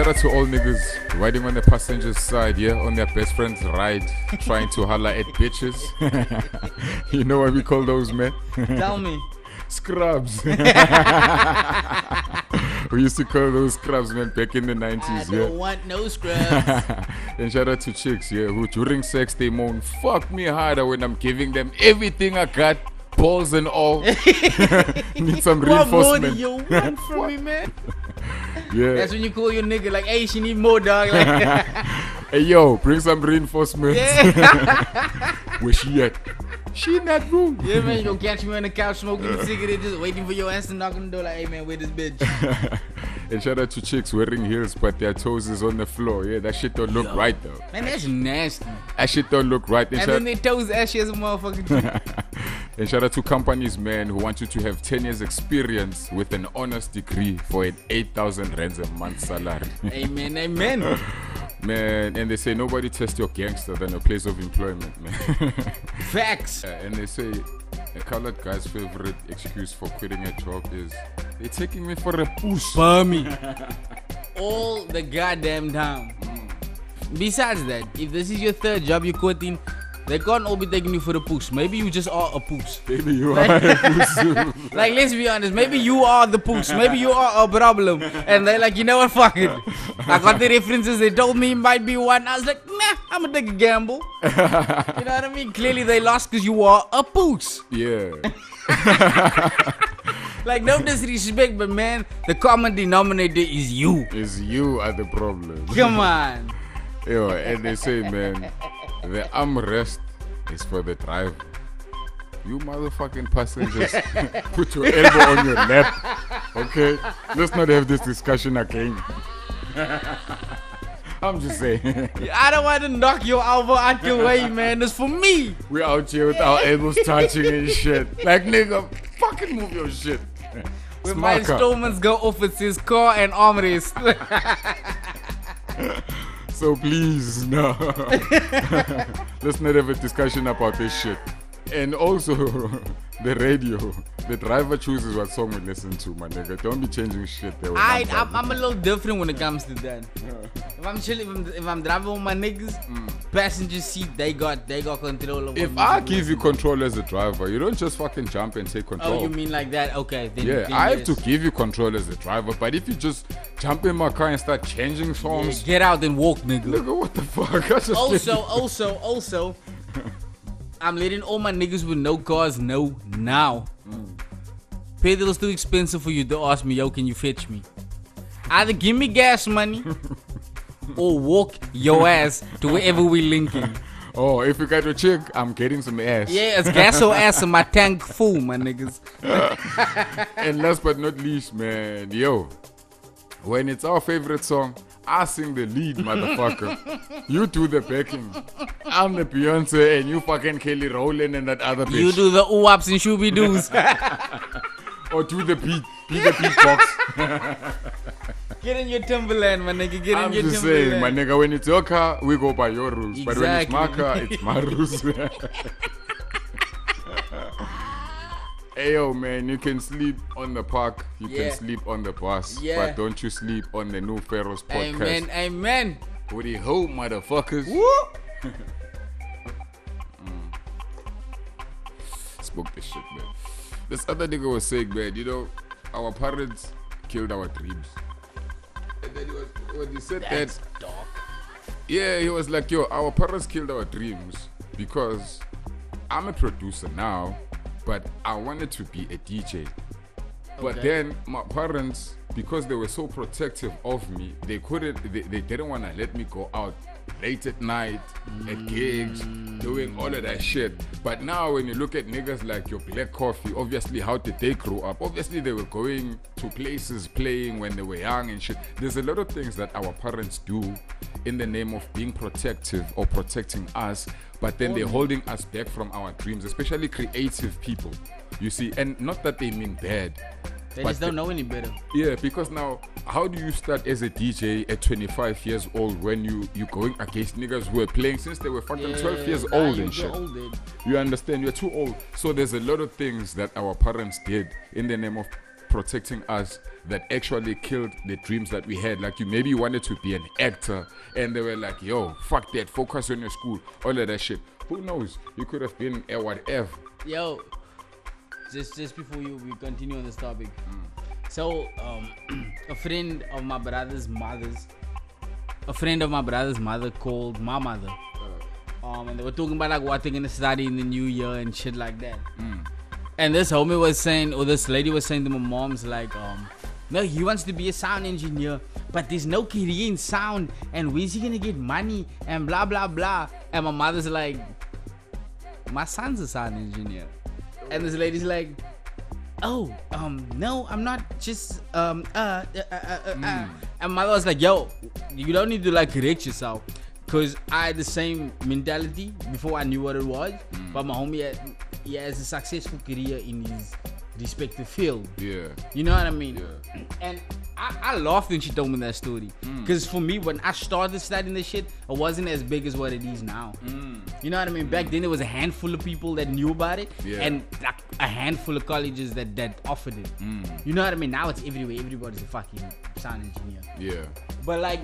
shout out to all niggas riding on the passenger's side, yeah, on their best friend's ride, trying to holla at bitches. you know what we call those men? Tell me. Scrubs. we used to call those scrubs, man, back in the 90s, I yeah. don't want no scrubs. and shout out to chicks, yeah, who during sex they moan, fuck me harder when I'm giving them everything I got, balls and all. Need some what more do you want from me, man? Yeah. That's when you call your nigga like, hey, she need more, dog. Like, Hey yo, bring some reinforcements. yeah. Where she at? She in that room. yeah, man, you gonna catch me on the couch smoking a cigarette, just waiting for your ass to knock on the door like, hey, man, where this bitch? And shout out to chicks wearing heels, but their toes is on the floor. Yeah, that shit don't look Yo. right though. Man, that's nasty. That shit don't look right. And, And then their toes ashy as a motherfucker. And shout out to companies, man, who want you to have 10 years experience with an honors degree for an 8,000 rands a month salary. amen, amen. man, and they say nobody tests your gangster than a place of employment, man. Facts. Yeah, and they say a colored guy's favorite excuse for quitting a job is they're taking me for a push. Bummy. All the goddamn time. Besides that, if this is your third job you're quitting, they can't all be taking you for the push. Maybe you just are a push. Maybe you are a. Like, let's be honest. Maybe you are the push. Maybe you are a problem. And they're like, you know what? Fuck it. I got the references. They told me it might be one. I was like, nah, I'm gonna take a gamble. You know what I mean? Clearly they lost because you are a push. yeah. Like, no disrespect, but man, the common denominator is you. Is you are the problem. Come on. Yo, and they say, man, the armrest is for the driver. You motherfucking passengers, put your elbow on your lap. Okay? Let's not have this discussion again. I'm just saying. I don't want to knock your elbow out your way, man. It's for me. We're out here with our elbows touching and shit. Like, nigga, fucking move your shit. When my installments go off, it's his car and armrest. So please, no. Let's not have a discussion about this shit. And also, the radio. The driver chooses what song we listen to, my nigga. Don't be changing shit there. I, I'm I'm, a little different when it comes to that. If I'm chilling, if I'm, if I'm driving with my niggas, mm. passenger seat, they got they got control of. if I give you control as a driver, you don't just fucking jump and take control. Oh, you mean like that? Okay, then. yeah, I have to give you control as a driver, but if you just jump in my car and start changing Yeah, songs, get out and walk, nigga. nigga, what the fuck? I just Also, also, also, I'm letting all my niggas with no cars know now. Petrol's too expensive for you to ask me, yo, can you fetch me? Either give me gas money or walk your ass to wherever we linking. Oh, if you got a chick, I'm getting some ass. Yeah, it's gas or ass in my tank full, my niggas. And last but not least, man, yo, when it's our favorite song, I sing the lead, motherfucker. you do the backing. I'm the Beyonce and you fucking Kelly Rowland and that other bitch. You do the oops and shooby doos. Or do the beat, be the beatbox. Get in your Timbaland, my nigga. Get I'm in your just Timbaland. saying, my nigga, when it's your car, we go by your rules. Exactly. But when it's my car, it's my rules. hey yo, man, you can sleep on the park, you Yeah. can sleep on the bus, Yeah. but don't you sleep on the new Pharaohs podcast. Amen, amen. You hope, motherfuckers? Woo! Mm. Spoke this shit, man. This other nigga was saying, man, you know, our parents killed our dreams. And then he was, when he said That's that, dark. yeah, he was like, yo, our parents killed our dreams because I'm a producer now, but I wanted to be a DJ. But Okay. then my parents, because they were so protective of me, they couldn't, they, they didn't want to let me go out late at night, at gigs, doing all of that shit. But now when you look at niggas like your Black Coffee, obviously how did they grow up? Obviously they were going to places playing when they were young and shit. There's a lot of things that our parents do in the name of being protective or protecting us, but then they're holding us back from our dreams, especially creative people. You see, and not that they mean bad. They but just don't know any better. yeah, because now, how do you start as a DJ at 25 years old when you you going against niggas who are playing since they were fucking 12 years nah, old and shit? old. You understand? You're too old. So there's a lot of things that our parents did in the name of protecting us that actually killed the dreams that we had. Like you maybe wanted to be an actor and they were like, yo, fuck that, focus on your school, all of that shit. Who knows? You could have been a whatever. Yo, just just before you we continue on this topic. So, um, a friend of my brother's mother's, a friend of my brother's mother called my mother. Um, and they were talking about like what they're gonna study in the new year and shit like that. And this homie was saying, or this lady was saying to my mom's like, um, no, he wants to be a sound engineer, but there's no career in sound, and where's he gonna get money and blah blah blah. And my mother's like, my son's a sound engineer, and this lady's like, oh, um, no, I'm not just um uh uh uh, uh, uh. uh. and mother was like, yo, you don't need to like correct yourself. Cause I had the same mentality before I knew what it was, but my homie had, he has a successful career in his respective field. Yeah. You know what I mean? Yeah. And I, I laughed when she told me that story. Mm. Because for me, when I started studying this shit, it wasn't as big as what it is now. You know what I mean? Back then, there was a handful of people that knew about it, Mm. Yeah. and like a handful of colleges that, that offered it. Mm. You know what I mean? Now it's everywhere. Everybody's a fucking sound engineer. Yeah. But like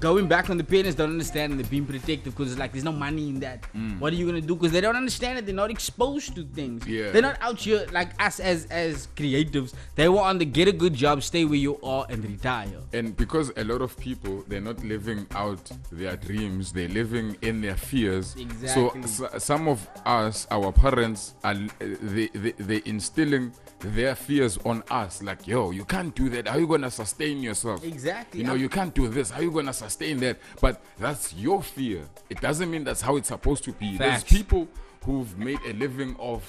going back on the parents don't understand and they're being protective because it's like there's no money in that. Mm. What are you gonna do? Because they don't understand it. They're not exposed to things. Yeah. They're not out here like us as as creatives. They want to get a good job, stay where you are, and retire. And because a lot of people they're not living out their dreams, they're living in their fears. Exactly. So s- some of us, our parents, are they they they instilling their fears on us. Like, yo, you can't do that. How you gonna sustain yourself? Exactly. You know, I'm- you can't do this. How you gonna sustain that? But that's your fear. It doesn't mean that's how it's supposed to be. Facts. There's people who've made a living of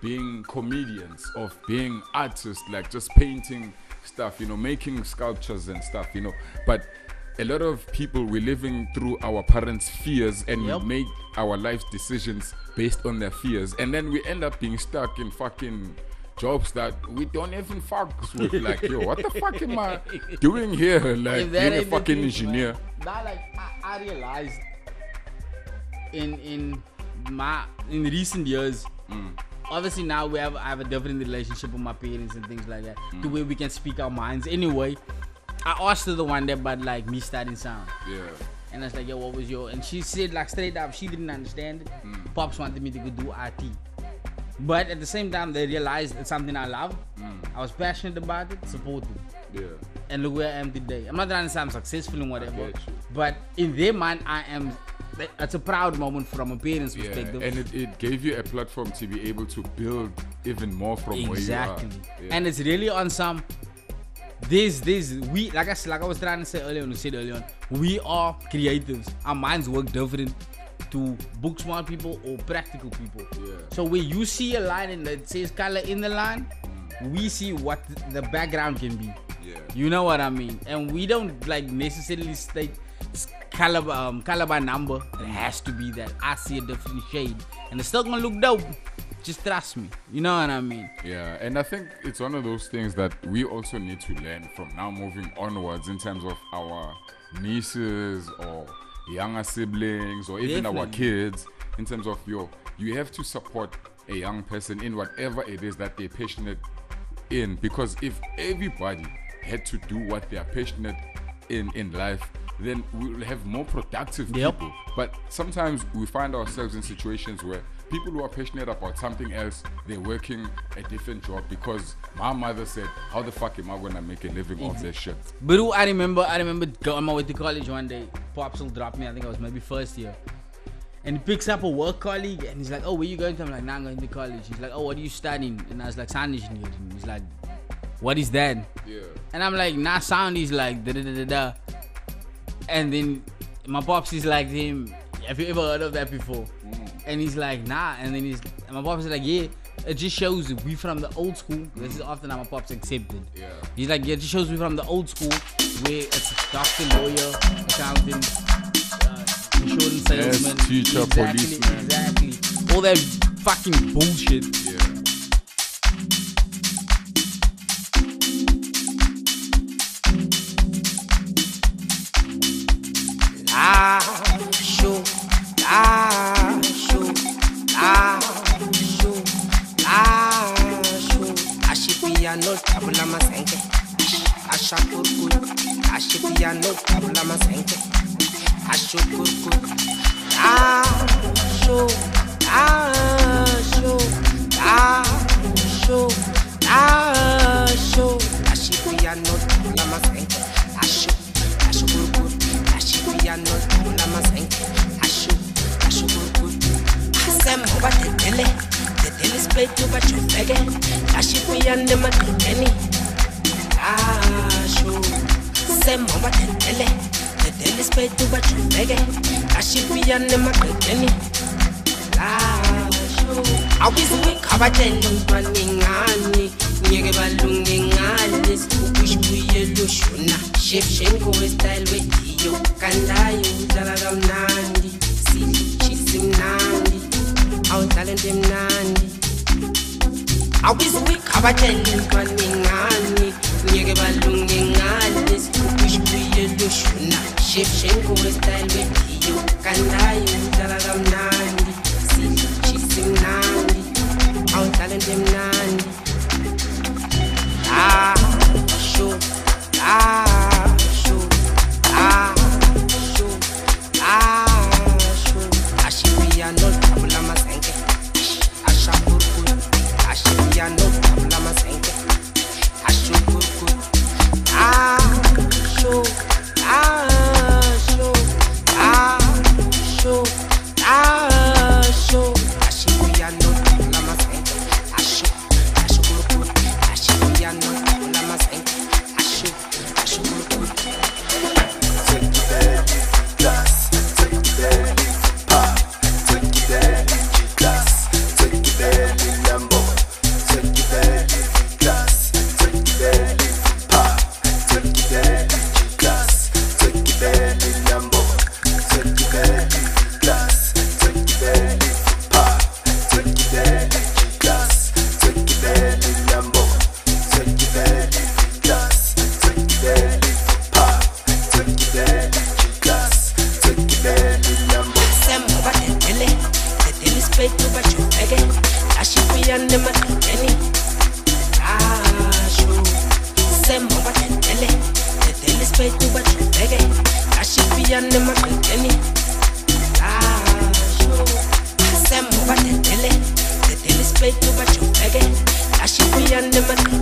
being comedians, of being artists, like just painting stuff, you know, making sculptures and stuff, you know. But a lot of people we're living through our parents' fears and Yep. we make our life decisions based on their fears. And then we end up being stuck in fucking jobs that we don't even fuck with. Like, yo, what the fuck am I doing here? Like being a fucking engineer. man. Now, like I, I realized in in my in recent years. Mm. Obviously now we have I have a different relationship with my parents and things like that. Mm. To where we can speak our minds. Anyway, I asked her the one day about like me studying sound. Yeah. And I was like, yo, what was your and she said like straight up she didn't understand it. Mm. Pops wanted me to go do IT. But at the same time they realized it's something I love. Mm. I was passionate about it, supported Yeah. and look where I am today. I'm not trying to say I'm successful in whatever, you. but in their mind, I am. It's a proud moment from a parent's Yeah, perspective. and it, it gave you a platform to be able to build even more from exactly, where you are. Yeah. and it's really on some. This, this, we like I like I was trying to say earlier, and we said earlier on, we are creatives. Our minds work different to book smart people or practical people. Yeah. So when you see a line and it says color in the line, we see what the background can be. yeah. You know what I mean? And we don't like necessarily state color um color by number. It has to be that. I see a different shade. And it's still gonna look dope. Just trust me. You know what I mean? Yeah, and I think it's one of those things that we also need to learn from now moving onwards in terms of our nieces or younger siblings or even our kids. In terms of your, you have to support a young person in whatever it is that they're passionate in. Because if everybody had to do what they are passionate in in life, then we'll have more productive Yep. people. But sometimes we find ourselves in situations where people who are passionate about something else, they're working a different job because my mother said, How the fuck am I gonna make a living off this shit? But I remember I remember going on my way to college one day. Pops will drop me, I think I was maybe first year. And he picks up a work colleague and he's like, Oh, where you going to? I'm like, nah, I'm going to college. He's like, Oh, what are you studying? And I was like, sound engineering. He's like, What is that? Yeah. And I'm like, nah, sound is like da da da da da. And then my pops is like him, have you ever heard of that before? Mm. And he's like, nah. And then he's, and my pops is like, yeah. It just shows we from the old school. This is after now my pops accepted. Yeah. He's like, yeah, it just shows we from the old school where it's doctor, lawyer, accountant, uh, insurance salesman, teacher, exactly, policeman. exactly. All that fucking bullshit. Yeah. Asha kurkur, ashi piano, tabula masenke. Asho kurkur. Ah, show, ah, show, ah, show, ah, show. Ashi piano, tabula masenke. Asho, asho kurkur, ashi piano, tabula masenke. Asho, asho kurkur. Asembo batetele, tetele spray to bachofege. Ashi piano mateteni. Asho, sembo batetele, tetele spray to bachofege. Ashi piano mateteni. Asho, awizwe kabatele ntwanengani. Nyeke balungengani, ukushbuye lushuna. Chef Shenko style wediyo, kandayo udlala kamnandi. Sidlichisi mnandi, awudlalente mnandi. awubizwe ikhabatele ntwanengani nyeke balunge ngani ukushbuye lushuna chef shenko style wediyo kandayo udlala kamnandi in my